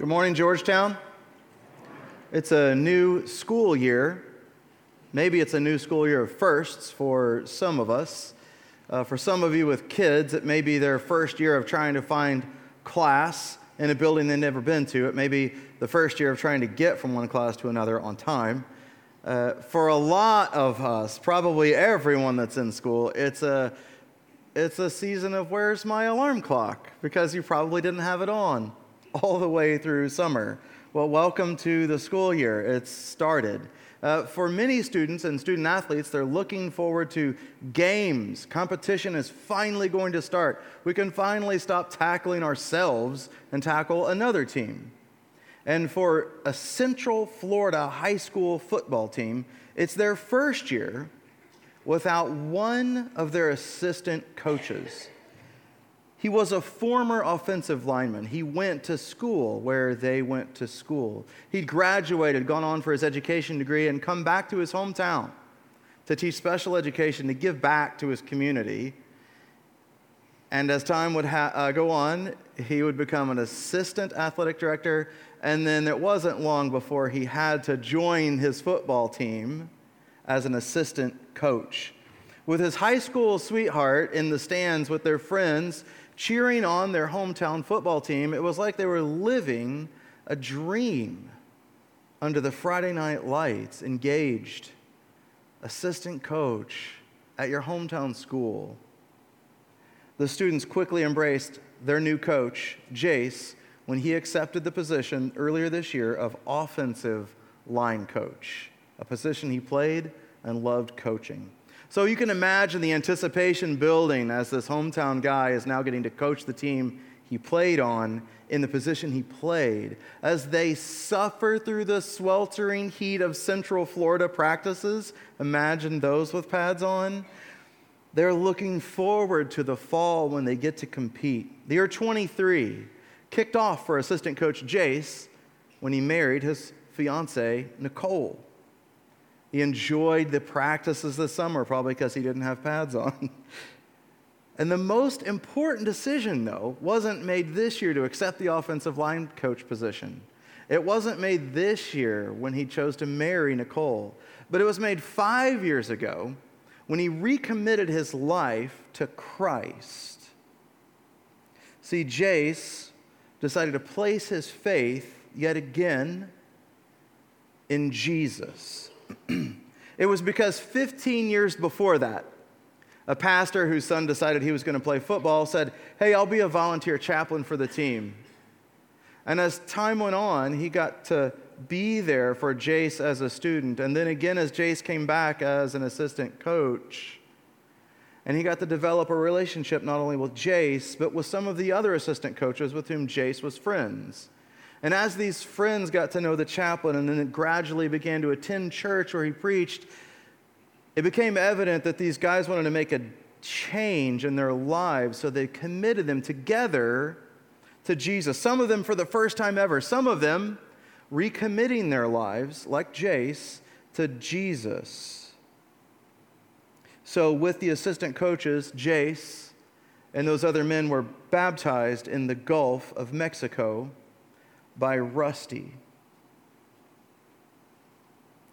Good morning, Georgetown. It's a new school year. Maybe it's a new school year of firsts for some of us. Uh, for some of you with kids, it may be their first year of trying to find class in a building they've never been to. It may be the first year of trying to get from one class to another on time. Uh, for a lot of us, probably everyone that's in school, it's a, it's a season of where's my alarm clock? Because you probably didn't have it on all the way through summer. Well, welcome to the school year. It's started. Uh, for many students and student athletes, they're looking forward to games. Competition is finally going to start. We can finally stop tackling ourselves and tackle another team. And for a Central Florida high school football team, it's their first year without one of their assistant coaches. He was a former offensive lineman. He went to school where they went to school. He'd graduated, gone on for his education degree, and come back to his hometown to teach special education, to give back to his community. And as time would ha- uh, go on, he would become an assistant athletic director. And then it wasn't long before he had to join his football team as an assistant coach. With his high school sweetheart in the stands with their friends, cheering on their hometown football team, it was like they were living a dream under the Friday night lights, engaged, assistant coach at your hometown school. The students quickly embraced their new coach, Jace, when he accepted the position earlier this year of offensive line coach, a position he played and loved coaching. So you can imagine the anticipation building as this hometown guy is now getting to coach the team he played on in the position he played. As they suffer through the sweltering heat of Central Florida practices, imagine those with pads on. They're looking forward to the fall when they get to compete. The year 23 kicked off for assistant coach Jace when he married his fiancee, Nicole. He enjoyed the practices this summer, probably because he didn't have pads on. and the most important decision, though, wasn't made this year to accept the offensive line coach position. It wasn't made this year when he chose to marry Nicole, but it was made five years ago when he recommitted his life to Christ. See, Jace decided to place his faith yet again in Jesus it was because 15 years before that, a pastor whose son decided he was going to play football said, Hey, I'll be a volunteer chaplain for the team. And as time went on, he got to be there for Jace as a student. And then again, as Jace came back as an assistant coach, and he got to develop a relationship not only with Jace, but with some of the other assistant coaches with whom Jace was friends. And as these friends got to know the chaplain and then gradually began to attend church where he preached, it became evident that these guys wanted to make a change in their lives, so they committed them together to Jesus. Some of them for the first time ever, some of them recommitting their lives, like Jace, to Jesus. So, with the assistant coaches, Jace and those other men were baptized in the Gulf of Mexico by Rusty.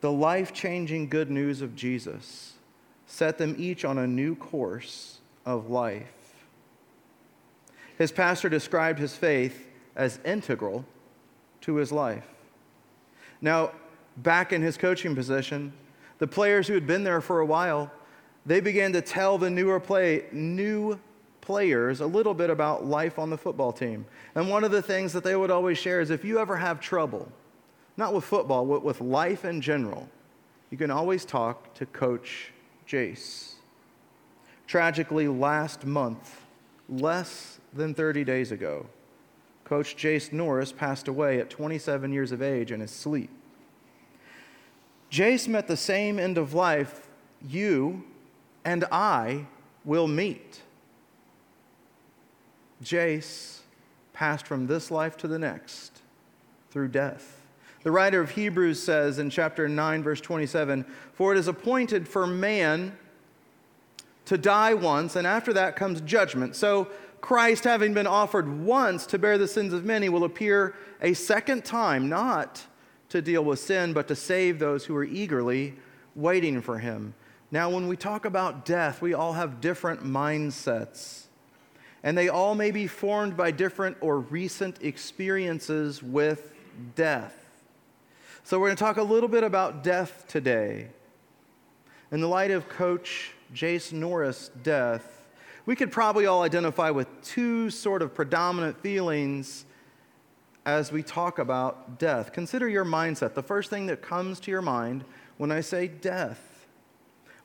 The life changing good news of Jesus set them each on a new course of life. His pastor described his faith as integral to his life. Now, back in his coaching position, the players who had been there for a while, they began to tell the newer play, new players a little bit about life on the football team. And one of the things that they would always share is if you ever have trouble, not with football, but with life in general, you can always talk to Coach Jace. Tragically, last month, less than 30 days ago, Coach Jace Norris passed away at 27 years of age in his sleep. Jace met the same end of life you and I will meet. Jace passed from this life to the next through death. The writer of Hebrews says in chapter 9, verse 27 For it is appointed for man to die once, and after that comes judgment. So Christ, having been offered once to bear the sins of many, will appear a second time, not to deal with sin, but to save those who are eagerly waiting for him. Now, when we talk about death, we all have different mindsets, and they all may be formed by different or recent experiences with death. So, we're going to talk a little bit about death today. In the light of Coach Jace Norris' death, we could probably all identify with two sort of predominant feelings as we talk about death. Consider your mindset. The first thing that comes to your mind when I say death.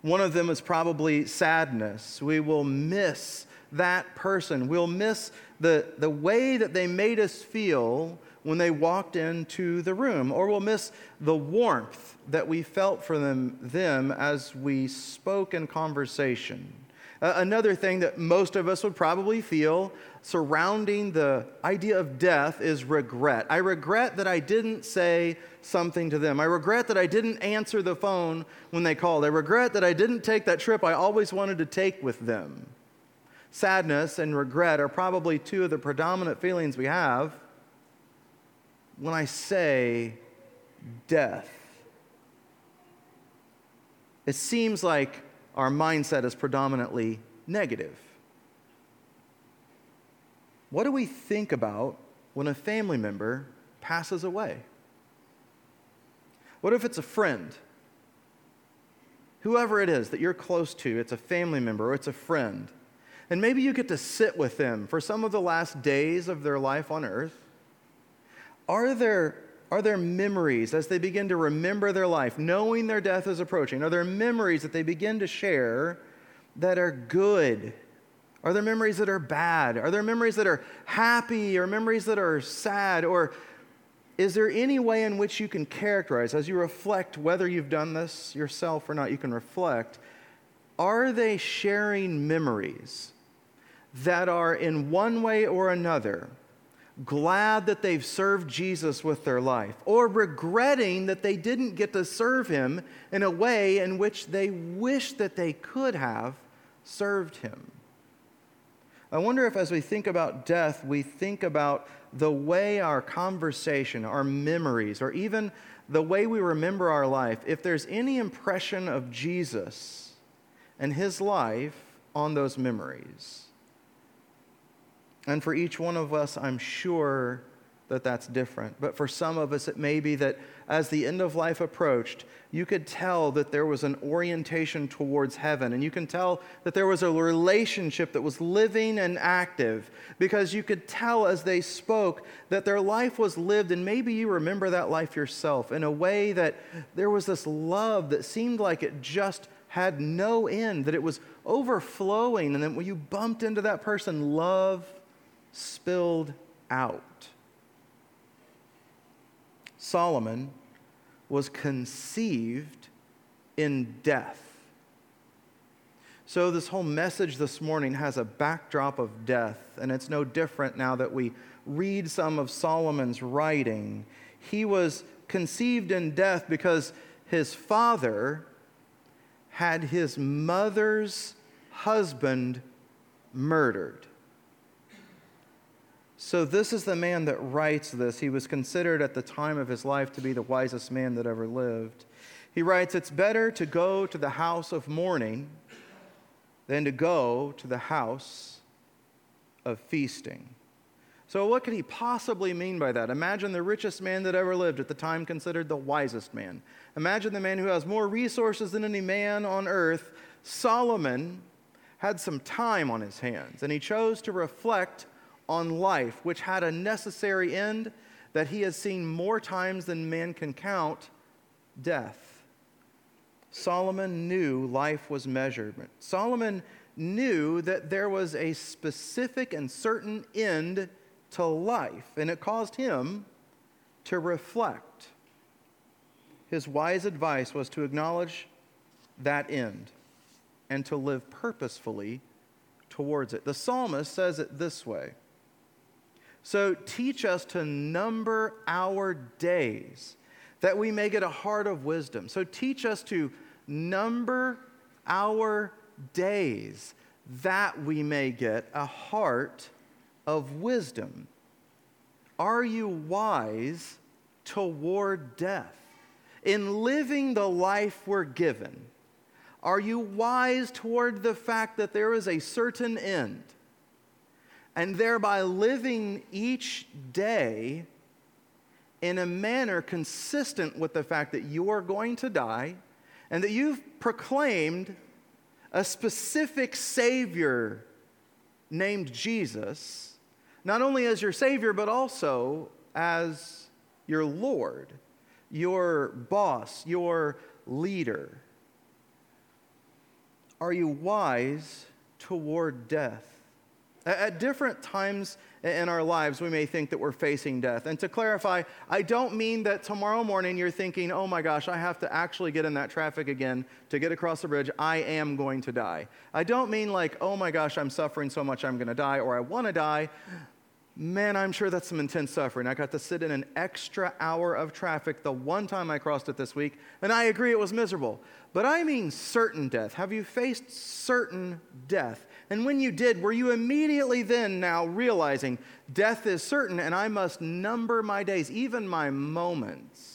One of them is probably sadness. We will miss that person. We'll miss the, the way that they made us feel when they walked into the room, or we'll miss the warmth that we felt for them, them as we spoke in conversation. Uh, another thing that most of us would probably feel surrounding the idea of death is regret. I regret that I didn't say something to them. I regret that I didn't answer the phone when they called. I regret that I didn't take that trip I always wanted to take with them. Sadness and regret are probably two of the predominant feelings we have when I say death. It seems like our mindset is predominantly negative. What do we think about when a family member passes away? What if it's a friend? Whoever it is that you're close to, it's a family member or it's a friend. And maybe you get to sit with them for some of the last days of their life on earth. Are there are there memories as they begin to remember their life, knowing their death is approaching? Are there memories that they begin to share that are good? Are there memories that are bad? Are there memories that are happy or memories that are sad? Or is there any way in which you can characterize, as you reflect whether you've done this yourself or not, you can reflect, are they sharing memories that are in one way or another? glad that they've served Jesus with their life, or regretting that they didn't get to serve him in a way in which they wish that they could have served him. I wonder if, as we think about death, we think about the way our conversation, our memories, or even the way we remember our life, if there's any impression of Jesus and his life on those memories. And for each one of us, I'm sure that that's different. But for some of us, it may be that as the end of life approached, you could tell that there was an orientation towards heaven. And you can tell that there was a relationship that was living and active because you could tell as they spoke that their life was lived. And maybe you remember that life yourself in a way that there was this love that seemed like it just had no end, that it was overflowing. And then when you bumped into that person, love spilled out. Solomon was conceived in death. So, this whole message this morning has a backdrop of death, and it's no different now that we read some of Solomon's writing. He was conceived in death because his father had his mother's husband murdered. So, this is the man that writes this. He was considered at the time of his life to be the wisest man that ever lived. He writes, It's better to go to the house of mourning than to go to the house of feasting. So, what could he possibly mean by that? Imagine the richest man that ever lived, at the time considered the wisest man. Imagine the man who has more resources than any man on earth. Solomon had some time on his hands, and he chose to reflect on life, which had a necessary end that he has seen more times than man can count death. Solomon knew life was measurement. Solomon knew that there was a specific and certain end to life, and it caused him to reflect. His wise advice was to acknowledge that end and to live purposefully towards it. The psalmist says it this way so teach us to number our days that we may get a heart of wisdom. So teach us to number our days that we may get a heart of wisdom. Are you wise toward death? In living the life we're given, are you wise toward the fact that there is a certain end? And thereby living each day in a manner consistent with the fact that you are going to die and that you've proclaimed a specific Savior named Jesus, not only as your Savior, but also as your Lord, your boss, your leader. Are you wise toward death? At different times in our lives, we may think that we're facing death. And to clarify, I don't mean that tomorrow morning you're thinking, oh my gosh, I have to actually get in that traffic again to get across the bridge. I am going to die. I don't mean like, oh my gosh, I'm suffering so much I'm going to die, or I want to die. Man, I'm sure that's some intense suffering. I got to sit in an extra hour of traffic the one time I crossed it this week, and I agree it was miserable. But I mean certain death. Have you faced certain death? And when you did, were you immediately then now realizing death is certain and I must number my days, even my moments?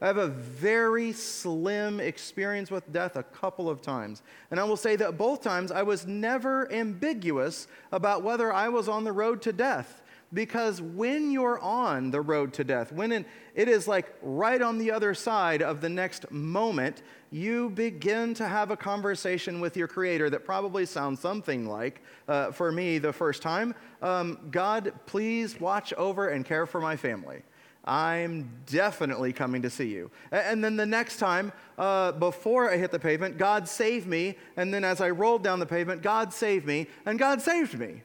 I have a very slim experience with death a couple of times. And I will say that both times I was never ambiguous about whether I was on the road to death. Because when you're on the road to death, when it is like right on the other side of the next moment, you begin to have a conversation with your Creator that probably sounds something like, uh, for me the first time, um, God, please watch over and care for my family. I'm definitely coming to see you. And then the next time, uh, before I hit the pavement, God saved me. And then as I rolled down the pavement, God saved me, and God saved me.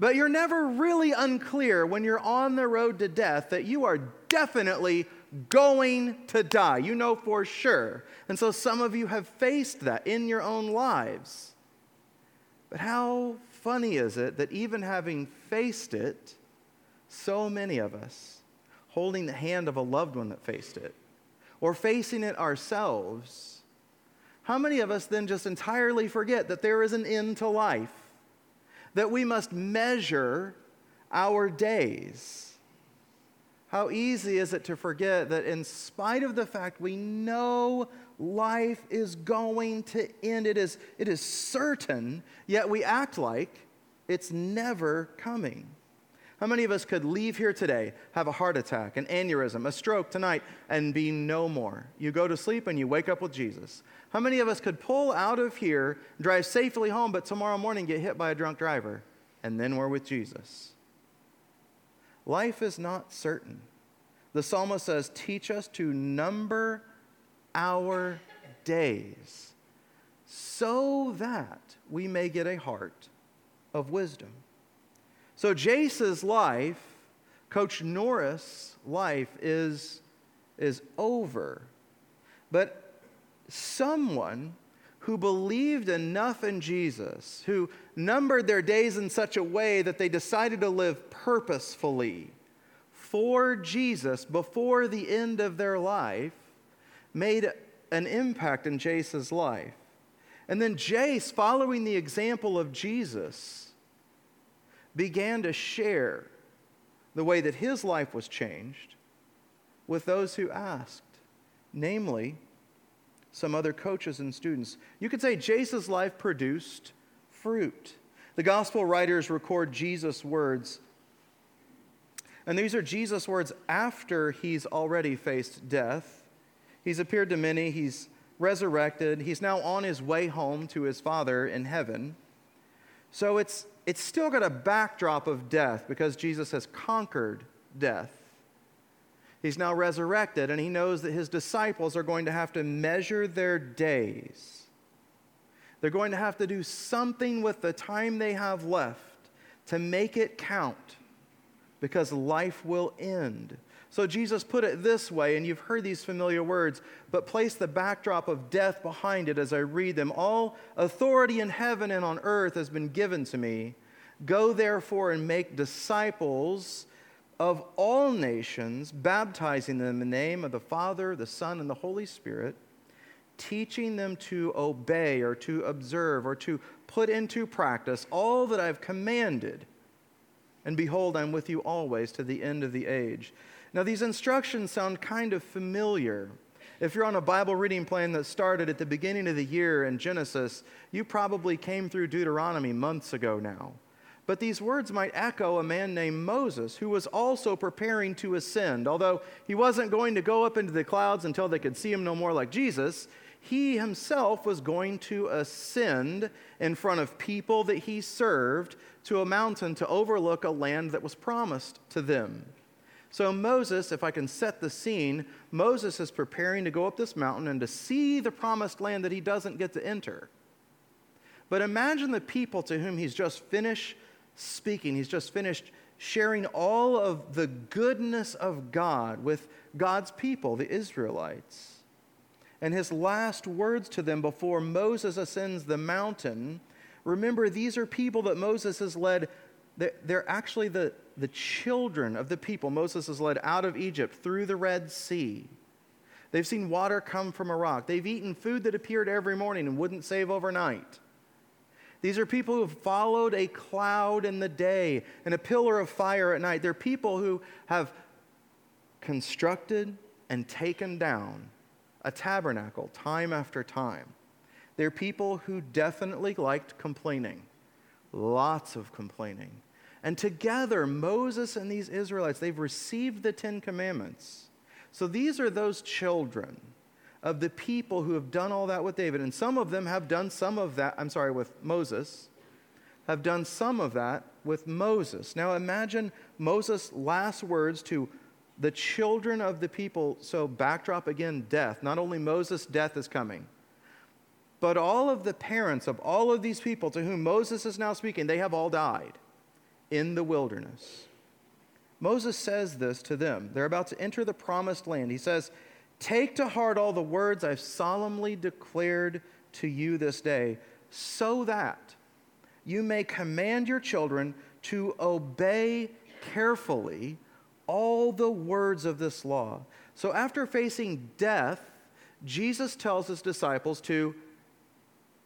But you're never really unclear when you're on the road to death that you are definitely going to die. You know for sure. And so some of you have faced that in your own lives. But how funny is it that even having faced it, so many of us, holding the hand of a loved one that faced it, or facing it ourselves, how many of us then just entirely forget that there is an end to life? That we must measure our days. How easy is it to forget that, in spite of the fact we know life is going to end, it is, it is certain, yet we act like it's never coming. How many of us could leave here today, have a heart attack, an aneurysm, a stroke tonight, and be no more? You go to sleep and you wake up with Jesus. How many of us could pull out of here, drive safely home, but tomorrow morning get hit by a drunk driver, and then we're with Jesus? Life is not certain. The psalmist says, Teach us to number our days so that we may get a heart of wisdom. So, Jace's life, Coach Norris' life, is, is over. But someone who believed enough in Jesus, who numbered their days in such a way that they decided to live purposefully for Jesus before the end of their life, made an impact in Jace's life. And then Jace, following the example of Jesus, began to share the way that his life was changed with those who asked, namely, some other coaches and students. You could say Jace's life produced fruit. The gospel writers record Jesus' words. And these are Jesus' words after he's already faced death. He's appeared to many, he's resurrected, he's now on his way home to his Father in heaven. So it's, it's still got a backdrop of death because Jesus has conquered death. He's now resurrected, and he knows that his disciples are going to have to measure their days. They're going to have to do something with the time they have left to make it count because life will end. So Jesus put it this way, and you've heard these familiar words, but place the backdrop of death behind it as I read them. All authority in heaven and on earth has been given to me. Go therefore and make disciples of all nations, baptizing them in the name of the Father, the Son, and the Holy Spirit, teaching them to obey or to observe or to put into practice all that I've commanded. And behold, I'm with you always to the end of the age. Now, these instructions sound kind of familiar. If you're on a Bible reading plan that started at the beginning of the year in Genesis, you probably came through Deuteronomy months ago now. But these words might echo a man named Moses, who was also preparing to ascend. Although he wasn't going to go up into the clouds until they could see him no more like Jesus, he himself was going to ascend in front of people that he served to a mountain to overlook a land that was promised to them. So, Moses, if I can set the scene, Moses is preparing to go up this mountain and to see the promised land that he doesn't get to enter. But imagine the people to whom he's just finished speaking, he's just finished sharing all of the goodness of God with God's people, the Israelites. And his last words to them before Moses ascends the mountain remember, these are people that Moses has led. They're actually the, the children of the people Moses has led out of Egypt through the Red Sea. They've seen water come from a rock. They've eaten food that appeared every morning and wouldn't save overnight. These are people who followed a cloud in the day and a pillar of fire at night. They're people who have constructed and taken down a tabernacle time after time. They're people who definitely liked complaining, lots of complaining. And together, Moses and these Israelites, they've received the Ten Commandments. So these are those children of the people who have done all that with David. And some of them have done some of that, I'm sorry, with Moses, have done some of that with Moses. Now imagine Moses' last words to the children of the people. So, backdrop again death. Not only Moses' death is coming, but all of the parents of all of these people to whom Moses is now speaking, they have all died in the wilderness. Moses says this to them. They're about to enter the promised land. He says, Take to heart all the words I've solemnly declared to you this day, so that you may command your children to obey carefully all the words of this law. So, after facing death, Jesus tells his disciples to,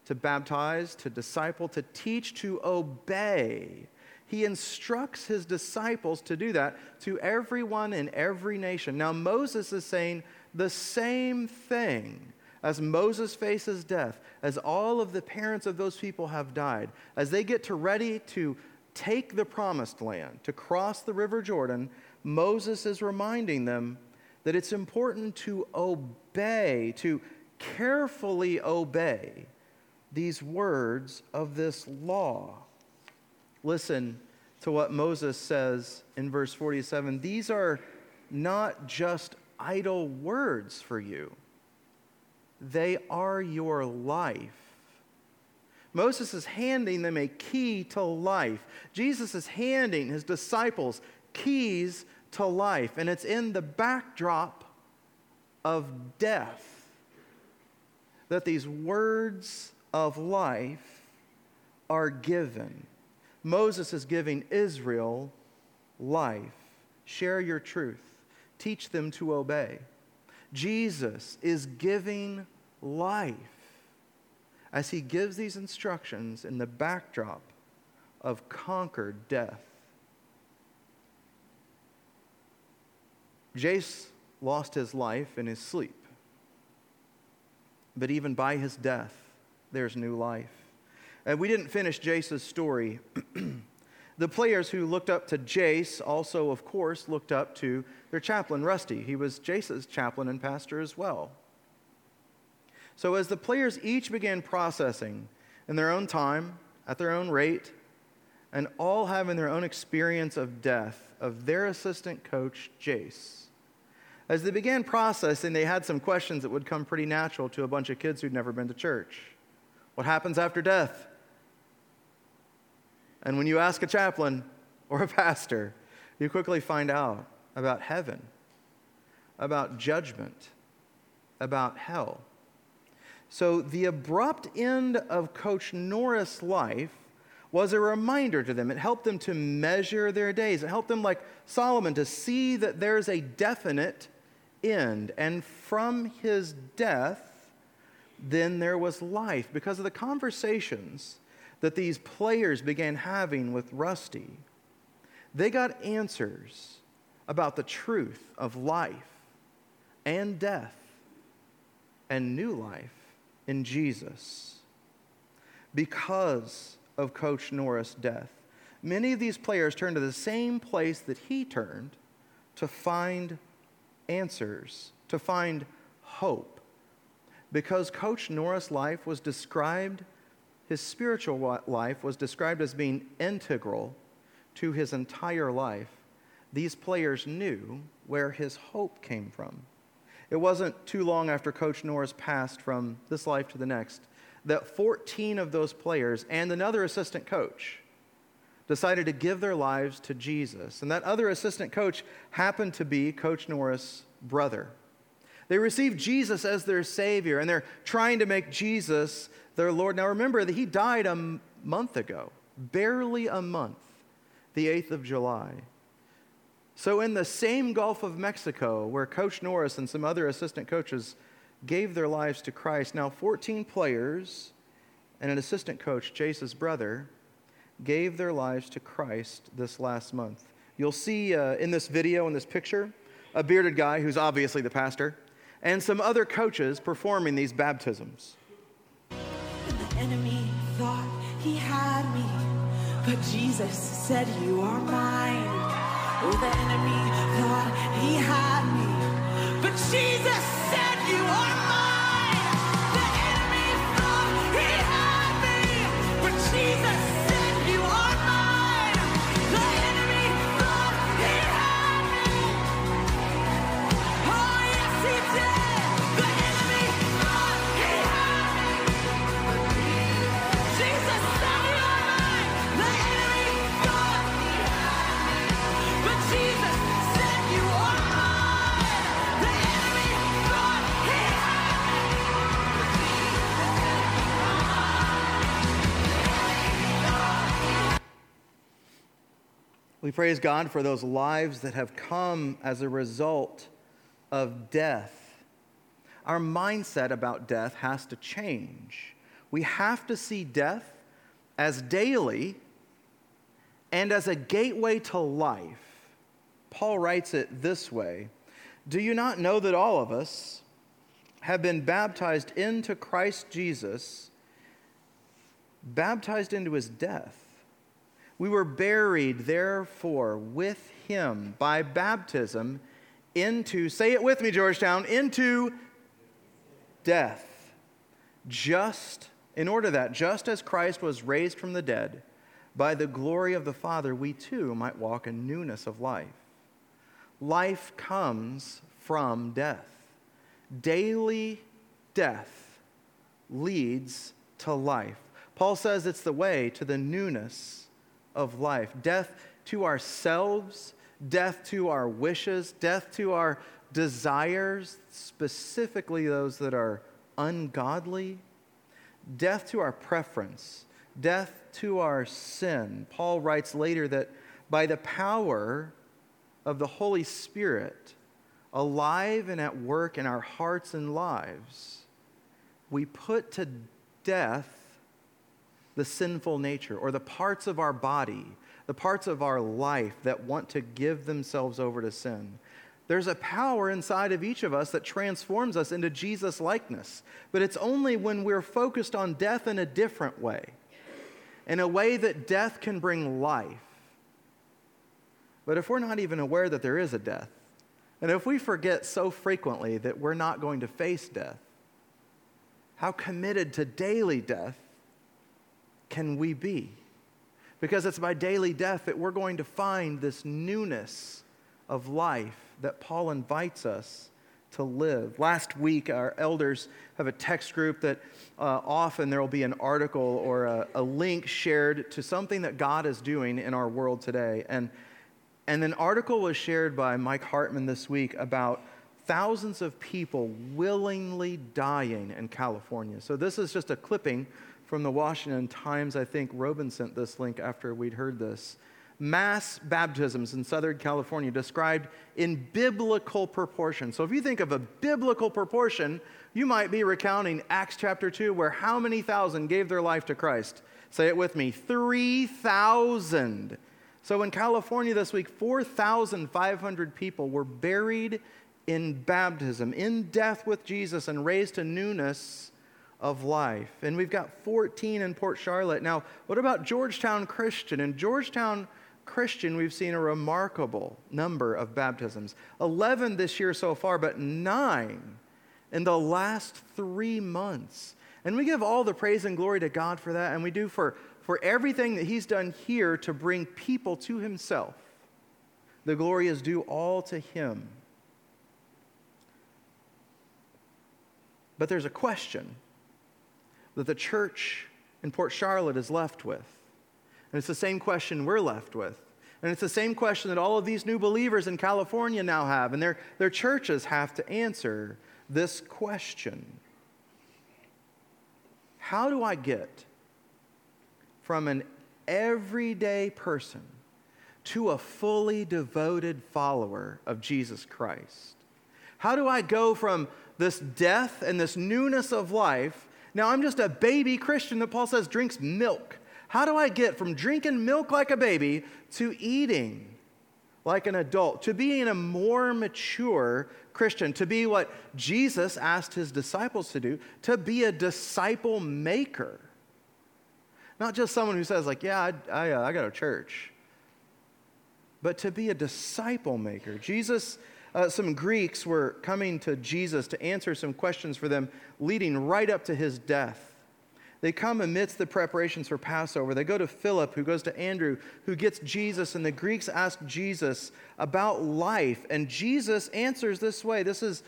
to baptize, to disciple, to teach, to obey. He instructs his disciples to do that to everyone in every nation. Now, Moses is saying, the same thing as Moses faces death, as all of the parents of those people have died, as they get to ready to take the promised land, to cross the river Jordan, Moses is reminding them that it's important to obey, to carefully obey these words of this law. Listen to what Moses says in verse 47 These are not just idle words for you, they are your life. Moses is handing them a key to life. Jesus is handing his disciples keys to life, and it's in the backdrop of death that these words of life are given. Moses is giving Israel life. Share your truth teach them to obey. Jesus is giving life as he gives these instructions in the backdrop of conquered death. Jace lost his life in his sleep, but even by his death, there's new life. And we didn't finish Jace's story. The players who looked up to Jace also, of course, looked up to their chaplain, Rusty. He was Jace's chaplain and pastor as well. So, as the players each began processing in their own time, at their own rate, and all having their own experience of death of their assistant coach, Jace, as they began processing, they had some questions that would come pretty natural to a bunch of kids who'd never been to church. What happens after death? And when you ask a chaplain or a pastor, you quickly find out about heaven, about judgment, about hell. So the abrupt end of Coach Norris' life was a reminder to them. It helped them to measure their days. It helped them, like Solomon, to see that there's a definite end. And from his death, then there was life because of the conversations that these players began having with Rusty. They got answers about the truth of life and death and new life in Jesus. Because of Coach Norris' death, many of these players turned to the same place that he turned to find answers, to find hope. Because Coach Norris' life was described, his spiritual life was described as being integral to his entire life, these players knew where his hope came from. It wasn't too long after Coach Norris passed from this life to the next that 14 of those players and another assistant coach decided to give their lives to Jesus. And that other assistant coach happened to be Coach Norris' brother. They received Jesus as their Savior, and they're trying to make Jesus their Lord. Now remember that he died a m- month ago, barely a month, the 8th of July. So, in the same Gulf of Mexico where Coach Norris and some other assistant coaches gave their lives to Christ, now 14 players and an assistant coach, Jace's brother, gave their lives to Christ this last month. You'll see uh, in this video, in this picture, a bearded guy who's obviously the pastor, and some other coaches performing these baptisms. Enemy thought he had me, but Jesus said, You are mine. Oh, the enemy thought he had me, but Jesus said, You are mine. The enemy thought he had me, but Jesus We praise God for those lives that have come as a result of death. Our mindset about death has to change. We have to see death as daily and as a gateway to life. Paul writes it this way Do you not know that all of us have been baptized into Christ Jesus, baptized into his death? We were buried, therefore, with him by baptism into, say it with me, Georgetown, into death. Just, in order that, just as Christ was raised from the dead, by the glory of the Father, we too might walk in newness of life. Life comes from death. Daily death leads to life. Paul says it's the way to the newness of life death to ourselves, death to our wishes, death to our desires, specifically those that are ungodly, death to our preference, death to our sin. Paul writes later that by the power of the Holy Spirit, alive and at work in our hearts and lives, we put to death the sinful nature or the parts of our body, the parts of our life that want to give themselves over to sin. There's a power inside of each of us that transforms us into Jesus likeness, but it's only when we're focused on death in a different way, in a way that death can bring life. But if we're not even aware that there is a death, and if we forget so frequently that we're not going to face death, how committed to daily death can we be? Because it's by daily death that we're going to find this newness of life that Paul invites us to live. Last week, our elders have a text group that uh, often there will be an article or a, a link shared to something that God is doing in our world today. And, and an article was shared by Mike Hartman this week about thousands of people willingly dying in California. So, this is just a clipping from the Washington Times. I think Robin sent this link after we'd heard this. mass baptisms in Southern California described in biblical proportion. So if you think of a biblical proportion, you might be recounting Acts chapter 2, where how many thousand gave their life to Christ? Say it with me 3,000. So in California this week, 4,500 people were buried in baptism, in death with Jesus, and raised to newness of life. And we've got 14 in Port Charlotte. Now, what about Georgetown Christian? In Georgetown Christian, we've seen a remarkable number of baptisms 11 this year so far, but nine in the last three months. And we give all the praise and glory to God for that, and we do for, for everything that He's done here to bring people to Himself. The glory is due all to Him. But there's a question that the church in Port Charlotte is left with. And it's the same question we're left with. And it's the same question that all of these new believers in California now have, and their, their churches have to answer this question How do I get from an everyday person to a fully devoted follower of Jesus Christ? How do I go from this death and this newness of life now, I'm just a baby Christian that Paul says drinks milk. How do I get from drinking milk like a baby to eating like an adult, to being a more mature Christian, to be what Jesus asked his disciples to do, to be a disciple maker? Not just someone who says, like, yeah, I, I, uh, I go to church, but to be a disciple maker. Jesus uh, some Greeks were coming to Jesus to answer some questions for them leading right up to his death. They come amidst the preparations for Passover. They go to Philip, who goes to Andrew, who gets Jesus, and the Greeks ask Jesus about life. And Jesus answers this way. This is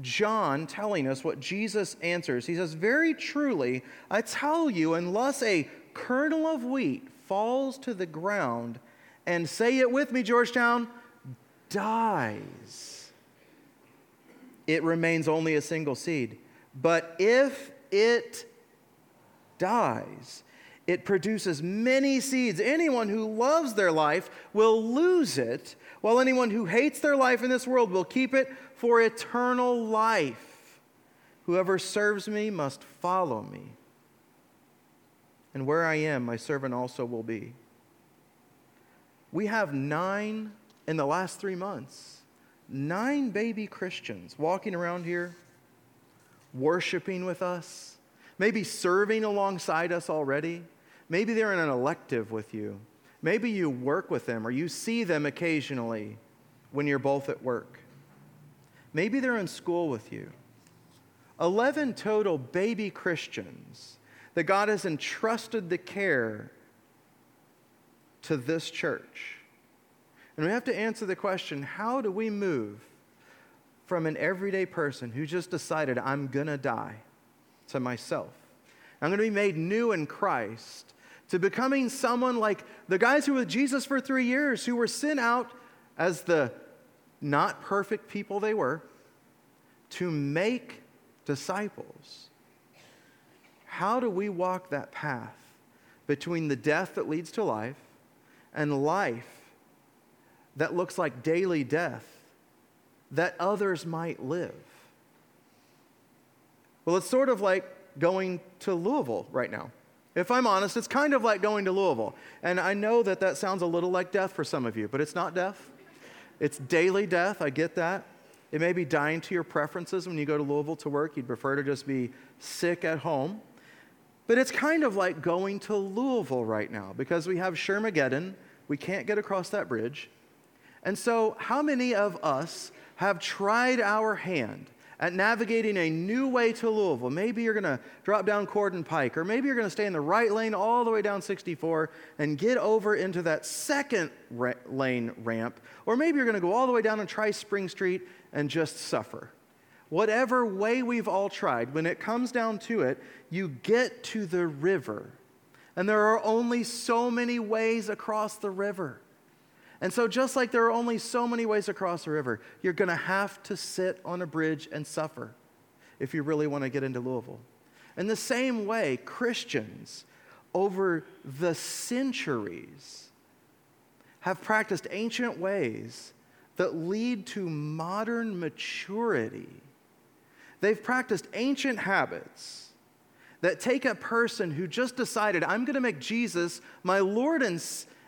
John telling us what Jesus answers. He says, Very truly, I tell you, unless a kernel of wheat falls to the ground, and say it with me, Georgetown, dies, it remains only a single seed. But if it dies, it produces many seeds. Anyone who loves their life will lose it, while anyone who hates their life in this world will keep it for eternal life. Whoever serves me must follow me. And where I am, my servant also will be. We have nine in the last three months. Nine baby Christians walking around here, worshiping with us, maybe serving alongside us already. Maybe they're in an elective with you. Maybe you work with them or you see them occasionally when you're both at work. Maybe they're in school with you. 11 total baby Christians that God has entrusted the care to this church. And we have to answer the question how do we move from an everyday person who just decided, I'm going to die, to myself? I'm going to be made new in Christ, to becoming someone like the guys who were with Jesus for three years, who were sent out as the not perfect people they were to make disciples. How do we walk that path between the death that leads to life and life that looks like daily death that others might live. Well, it's sort of like going to Louisville right now. If I'm honest, it's kind of like going to Louisville. And I know that that sounds a little like death for some of you, but it's not death. It's daily death. I get that. It may be dying to your preferences when you go to Louisville to work. You'd prefer to just be sick at home. But it's kind of like going to Louisville right now because we have Shermageddon. We can't get across that bridge. And so, how many of us have tried our hand at navigating a new way to Louisville? Maybe you're going to drop down Corydon Pike, or maybe you're going to stay in the right lane all the way down 64 and get over into that second ra- lane ramp, or maybe you're going to go all the way down and try Spring Street and just suffer. Whatever way we've all tried, when it comes down to it, you get to the river. And there are only so many ways across the river. And so, just like there are only so many ways across a river, you're going to have to sit on a bridge and suffer if you really want to get into Louisville. In the same way, Christians over the centuries have practiced ancient ways that lead to modern maturity. They've practiced ancient habits that take a person who just decided, I'm going to make Jesus my Lord and,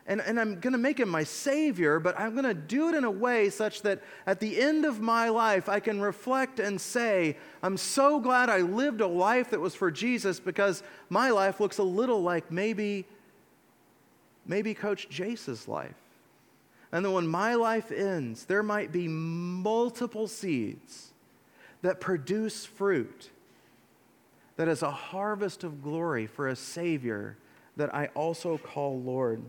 and, and I'm going to make him my Savior, but I'm going to do it in a way such that at the end of my life, I can reflect and say, I'm so glad I lived a life that was for Jesus because my life looks a little like maybe, maybe Coach Jace's life. And then when my life ends, there might be multiple seeds that produce fruit that is a harvest of glory for a Savior that I also call Lord.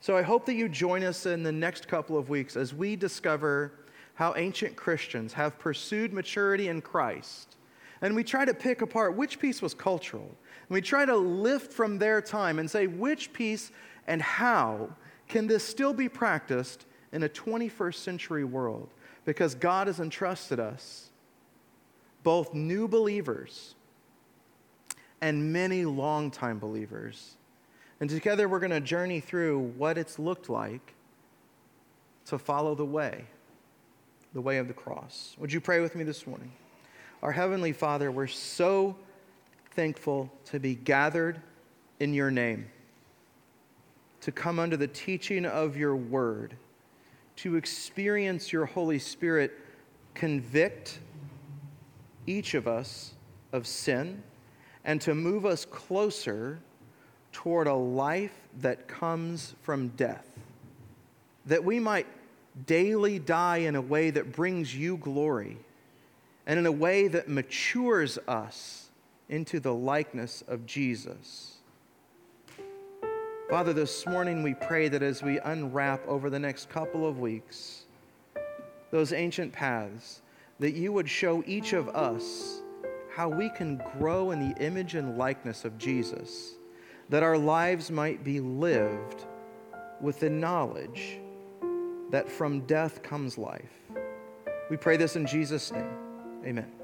So I hope that you join us in the next couple of weeks as we discover how ancient Christians have pursued maturity in Christ. And we try to pick apart which piece was cultural. And we try to lift from their time and say which piece and how can this still be practiced in a 21st century world? Because God has entrusted us, both new believers and many longtime believers, and together we're going to journey through what it's looked like to follow the way, the way of the cross. Would you pray with me this morning? Our Heavenly Father, we're so thankful to be gathered in your name, to come under the teaching of your word, to experience your Holy Spirit convict each of us of sin, and to move us closer toward a life that comes from death, that we might daily die in a way that brings you glory and in a way that matures us into the likeness of Jesus. Father, this morning we pray that as we unwrap over the next couple of weeks those ancient paths, that you would show each of us how we can grow in the image and likeness of Jesus that our lives might be lived with the knowledge that from death comes life. We pray this in Jesus' name. Amen.